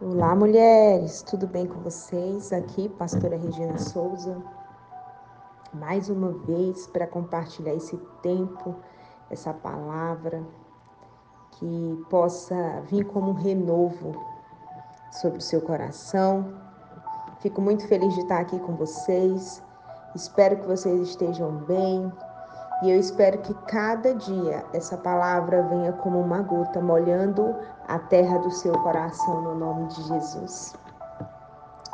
Olá, mulheres, tudo bem com vocês? Aqui, pastora Regina Souza, mais uma vez para compartilhar esse tempo, essa palavra, que possa vir como um renovo sobre o seu coração. Fico muito feliz de estar aqui com vocês. Espero que vocês estejam bem, e eu espero que cada dia essa palavra venha como uma gota molhando a terra do seu coração no nome de Jesus.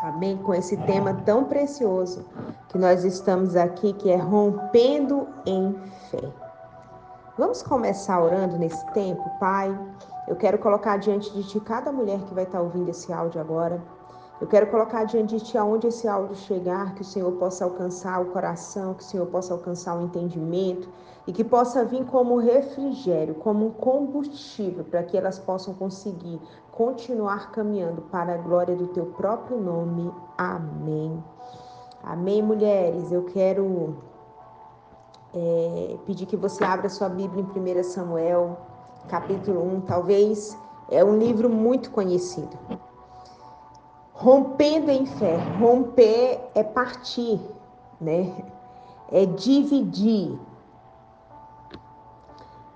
Amém? Com esse tema tão precioso que nós estamos aqui, que é rompendo em fé. Vamos começar orando nesse tempo, Pai. Eu quero colocar diante de Ti cada mulher que vai estar ouvindo esse áudio agora. Eu quero colocar diante de Ti aonde esse áudio chegar, que o Senhor possa alcançar o coração, que o Senhor possa alcançar o entendimento e que possa vir como refrigério, como um combustível para que elas possam conseguir continuar caminhando para a glória do Teu próprio nome. Amém. Amém, mulheres. Eu quero é, pedir que você abra sua Bíblia em 1 Samuel, capítulo 1. Talvez é um livro muito conhecido. Rompendo em fé. Romper é partir, né? É dividir.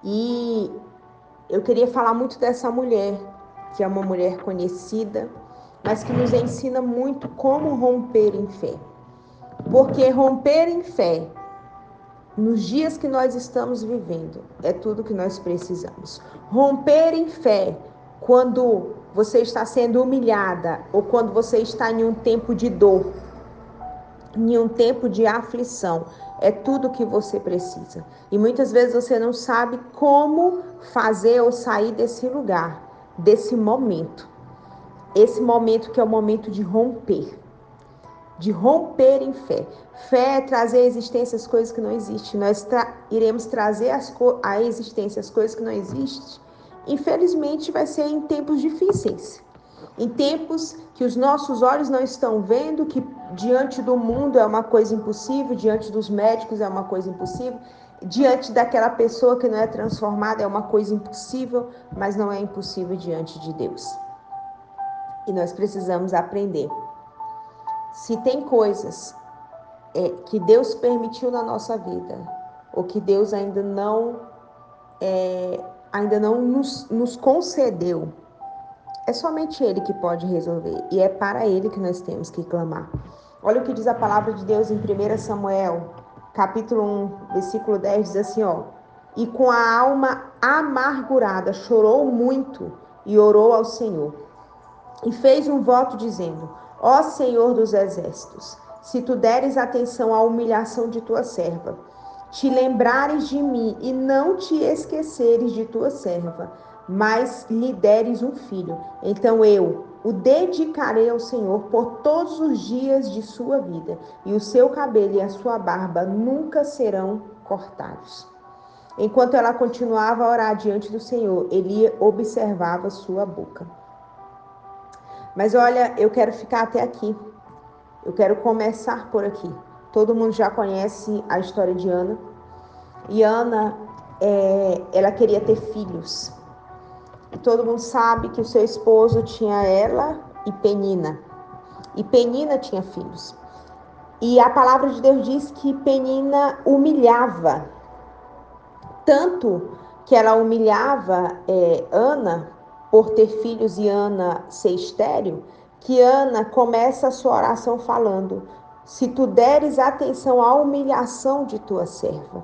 E eu queria falar muito dessa mulher, que é uma mulher conhecida, mas que nos ensina muito como romper em fé. Porque romper em fé, nos dias que nós estamos vivendo, é tudo que nós precisamos. Romper em fé, quando você está sendo humilhada ou quando você está em um tempo de dor, em um tempo de aflição, é tudo que você precisa. E muitas vezes você não sabe como fazer ou sair desse lugar, desse momento. Esse momento que é o momento de romper. De romper em fé. Fé é trazer à existência as coisas que não existem. Nós tra iremos trazer as à existência as coisas que não existem infelizmente vai ser em tempos difíceis. Em tempos que os nossos olhos não estão vendo, que diante do mundo é uma coisa impossível, diante dos médicos é uma coisa impossível, diante daquela pessoa que não é transformada é uma coisa impossível, mas não é impossível diante de Deus. E nós precisamos aprender. Se tem coisas é, que Deus permitiu na nossa vida, ou que Deus ainda não é, ainda não nos, nos concedeu, é somente Ele que pode resolver e é para Ele que nós temos que clamar. Olha o que diz a palavra de Deus em 1 Samuel, capítulo 1, versículo 10, diz assim, ó. E com a alma amargurada chorou muito e orou ao Senhor. E fez um voto dizendo: Ó Senhor dos exércitos, se tu deres atenção à humilhação de tua serva, te lembrares de mim e não te esqueceres de tua serva, mas lhe deres um filho. Então eu o dedicarei ao Senhor por todos os dias de sua vida, e o seu cabelo e a sua barba nunca serão cortados. Enquanto ela continuava a orar diante do Senhor, ele observava sua boca. Mas olha, eu quero ficar até aqui. Eu quero começar por aqui. Todo mundo já conhece a história de Ana. E Ana, é, ela queria ter filhos. E todo mundo sabe que o seu esposo tinha ela e Penina. E Penina tinha filhos. E a palavra de Deus diz que Penina humilhava. Tanto que ela humilhava é, Ana por ter filhos e Ana ser estéreo, que Ana começa a sua oração falando: se tu deres atenção à humilhação de tua serva.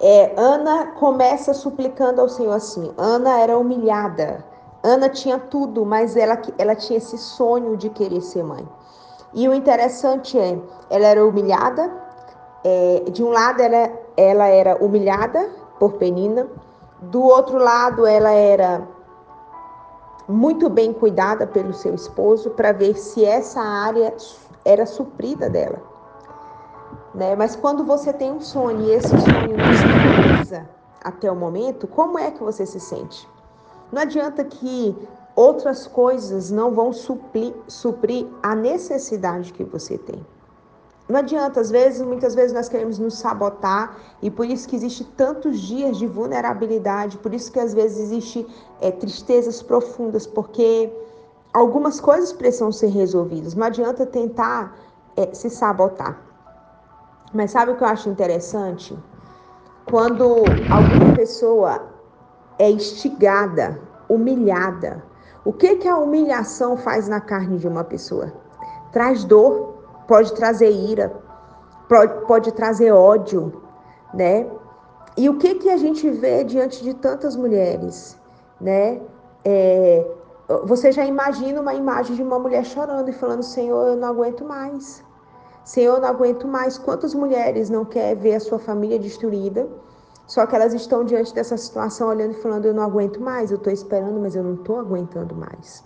É, Ana começa suplicando ao Senhor assim. Ana era humilhada. Ana tinha tudo, mas ela, ela tinha esse sonho de querer ser mãe. E o interessante é, ela era humilhada. É, de um lado, ela, ela era humilhada por Penina. Do outro lado, ela era muito bem cuidada pelo seu esposo para ver se essa área era suprida dela. Né? Mas quando você tem um sonho e esse sonho não se realiza até o momento, como é que você se sente? Não adianta que outras coisas não vão suprir, suprir a necessidade que você tem. Não adianta, às vezes, muitas vezes nós queremos nos sabotar e por isso que existe tantos dias de vulnerabilidade, por isso que às vezes existe é, tristezas profundas, porque algumas coisas precisam ser resolvidas. Não adianta tentar é, se sabotar. Mas sabe o que eu acho interessante? Quando alguma pessoa é instigada, humilhada, o que que a humilhação faz na carne de uma pessoa? Traz dor, pode trazer ira, pode, trazer ódio, né? E o que que a gente vê diante de tantas mulheres, né? É, você já imagina uma imagem de uma mulher chorando e falando: Senhor, eu não aguento mais. Senhor, eu não aguento mais. Quantas mulheres não querem ver a sua família destruída? Só que elas estão diante dessa situação olhando e falando: Eu não aguento mais, eu estou esperando, mas eu não estou aguentando mais.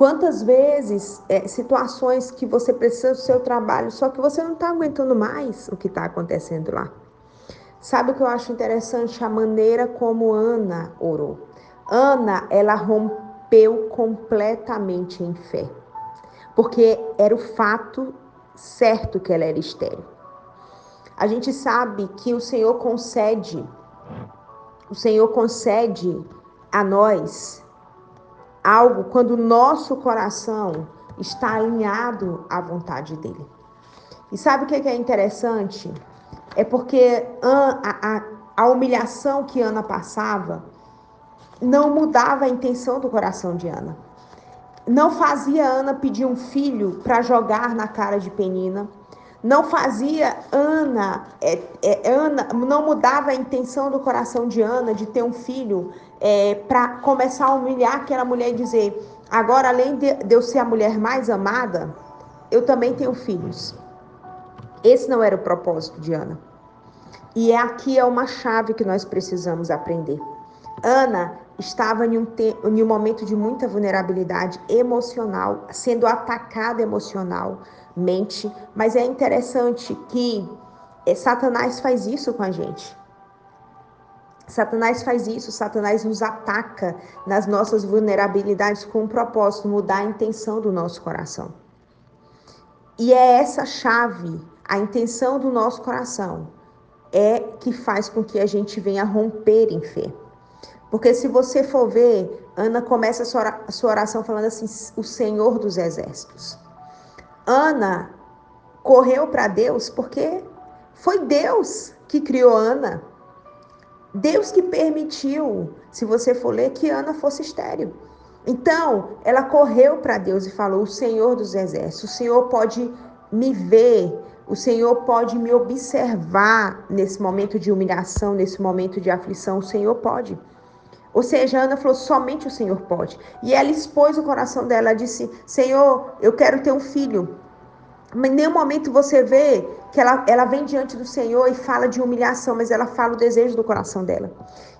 Quantas vezes é, situações que você precisa do seu trabalho, só que você não está aguentando mais o que está acontecendo lá. Sabe o que eu acho interessante? A maneira como Ana orou. Ana, ela rompeu completamente em fé, porque era o fato certo que ela era estéril. A gente sabe que o Senhor concede, o Senhor concede a nós algo quando o nosso coração está alinhado à vontade dele. E sabe o que é interessante? É porque a, a, a humilhação que Ana passava não mudava a intenção do coração de Ana. Não fazia Ana pedir um filho para jogar na cara de Penina. Não fazia Ana, é, é, Ana, não mudava a intenção do coração de Ana de ter um filho é, para começar a humilhar aquela mulher e dizer: agora, além de, de eu ser a mulher mais amada, eu também tenho filhos. Esse não era o propósito de Ana. E é aqui é uma chave que nós precisamos aprender. Ana estava em um, te, em um momento de muita vulnerabilidade emocional, sendo atacada emocionalmente, mas é interessante que é, Satanás faz isso com a gente. Satanás faz isso, Satanás nos ataca nas nossas vulnerabilidades com o propósito, mudar a intenção do nosso coração. E é essa chave, a intenção do nosso coração, é que faz com que a gente venha romper em fé. Porque se você for ver, Ana começa a sua oração falando assim: o Senhor dos Exércitos. Ana correu para Deus porque foi Deus que criou Ana. Deus que permitiu, se você for ler, que Ana fosse estéril. Então, ela correu para Deus e falou: O Senhor dos Exércitos, o Senhor pode me ver, o Senhor pode me observar nesse momento de humilhação, nesse momento de aflição, o Senhor pode. Ou seja, Ana falou: somente o Senhor pode. E ela expôs o coração dela, ela disse: Senhor, eu quero ter um filho. Mas em nenhum momento você vê que ela, ela vem diante do Senhor e fala de humilhação, mas ela fala o desejo do coração dela.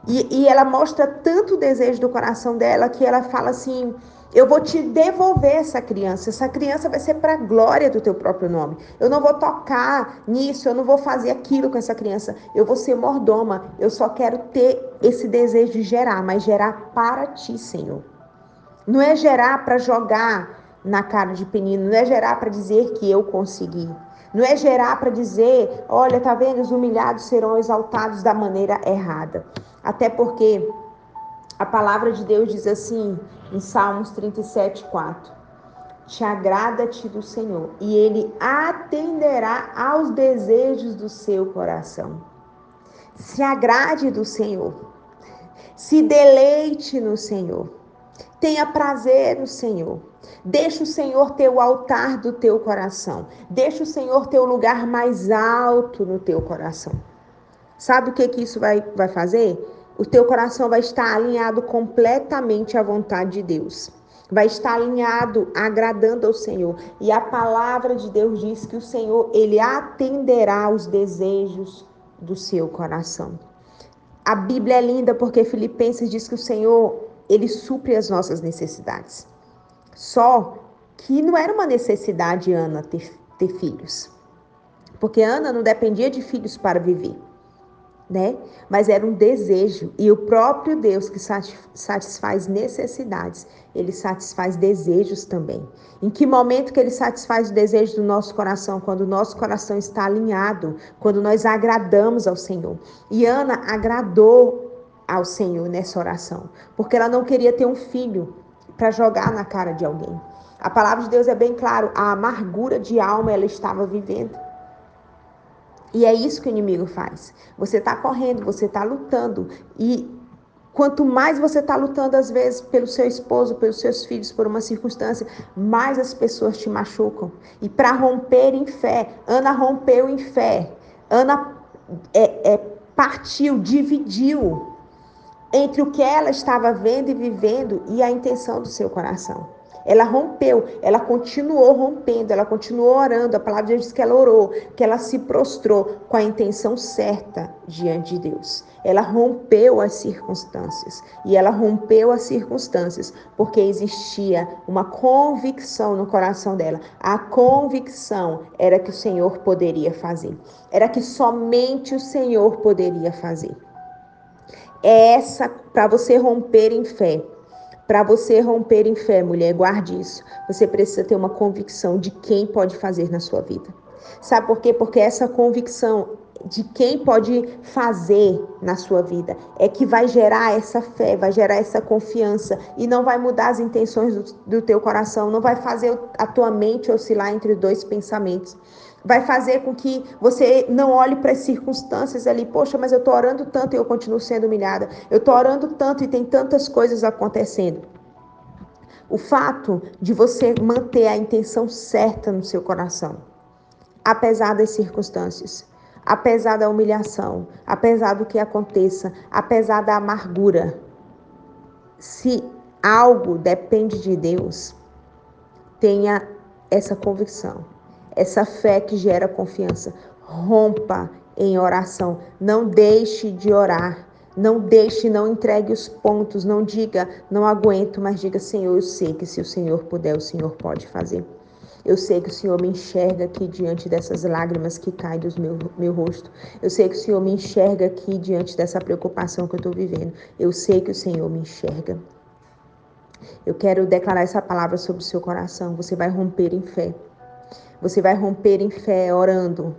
E, e ela mostra tanto o desejo do coração dela que ela fala assim: eu vou te devolver essa criança. Essa criança vai ser para a glória do teu próprio nome. Eu não vou tocar nisso, eu não vou fazer aquilo com essa criança. Eu vou ser mordoma. Eu só quero ter esse desejo de gerar, mas gerar para ti, Senhor. Não é gerar para jogar na cara de penino, não é gerar para dizer que eu consegui. Não é gerar para dizer, olha, tá vendo, os humilhados serão exaltados da maneira errada. Até porque a palavra de Deus diz assim, em Salmos 37, 4. Te agrada-te do Senhor, e Ele atenderá aos desejos do seu coração. Se agrade do Senhor, se deleite no Senhor, tenha prazer no Senhor. Deixa o Senhor ter o altar do teu coração. Deixa o Senhor ter o lugar mais alto no teu coração. Sabe o que, que isso vai, vai fazer? O teu coração vai estar alinhado completamente à vontade de Deus. Vai estar alinhado, agradando ao Senhor. E a palavra de Deus diz que o Senhor, ele atenderá os desejos do seu coração. A Bíblia é linda porque Filipenses diz que o Senhor, ele supre as nossas necessidades. Só que não era uma necessidade Ana ter, ter filhos. Porque Ana não dependia de filhos para viver. Né? Mas era um desejo. E o próprio Deus que satisfaz necessidades, ele satisfaz desejos também. Em que momento que ele satisfaz o desejo do nosso coração? Quando o nosso coração está alinhado, quando nós agradamos ao Senhor. E Ana agradou ao Senhor nessa oração, porque ela não queria ter um filho para jogar na cara de alguém. A palavra de Deus é bem claro, a amargura de alma ela estava vivendo. E é isso que o inimigo faz. Você está correndo, você está lutando. E quanto mais você está lutando, às vezes, pelo seu esposo, pelos seus filhos, por uma circunstância, mais as pessoas te machucam. E para romper em fé, Ana rompeu em fé. Ana é, é, partiu, dividiu entre o que ela estava vendo e vivendo e a intenção do seu coração. Ela rompeu, ela continuou rompendo, ela continuou orando. A palavra diz que ela orou, que ela se prostrou com a intenção certa diante de Deus. Ela rompeu as circunstâncias. E ela rompeu as circunstâncias porque existia uma convicção no coração dela. A convicção era que o Senhor poderia fazer. Era que somente o Senhor poderia fazer. Essa para você romper em fé para você romper em fé, mulher, guarde isso. Você precisa ter uma convicção de quem pode fazer na sua vida. Sabe por quê? Porque essa convicção de quem pode fazer na sua vida é que vai gerar essa fé, vai gerar essa confiança e não vai mudar as intenções do, do teu coração, não vai fazer a tua mente oscilar entre dois pensamentos vai fazer com que você não olhe para as circunstâncias ali, poxa, mas eu estou orando tanto e eu continuo sendo humilhada, eu estou orando tanto e tem tantas coisas acontecendo. O fato de você manter a intenção certa no seu coração, apesar das circunstâncias, apesar da humilhação, apesar do que aconteça, apesar da amargura, se algo depende de Deus, tenha essa convicção essa fé que gera confiança. Rompa em oração. Não deixe de orar. Não deixe, não entregue os pontos. Não diga, não aguento, mas diga, Senhor, eu sei que se o Senhor puder, o Senhor pode fazer. Eu sei que o Senhor me enxerga aqui diante dessas lágrimas que caem do meu, meu rosto. Eu sei que o Senhor me enxerga aqui diante dessa preocupação que eu estou vivendo. Eu sei que o Senhor me enxerga. Eu quero declarar essa palavra sobre o seu coração. Você vai romper em fé. Você vai romper em fé orando.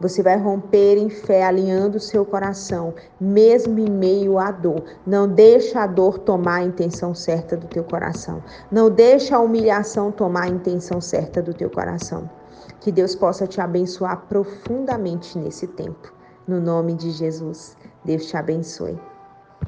Você vai romper em fé alinhando o seu coração, mesmo em meio à dor. Não deixa a dor tomar a intenção certa do teu coração. Não deixa a humilhação tomar a intenção certa do teu coração. Que Deus possa te abençoar profundamente nesse tempo. No nome de Jesus, Deus te abençoe.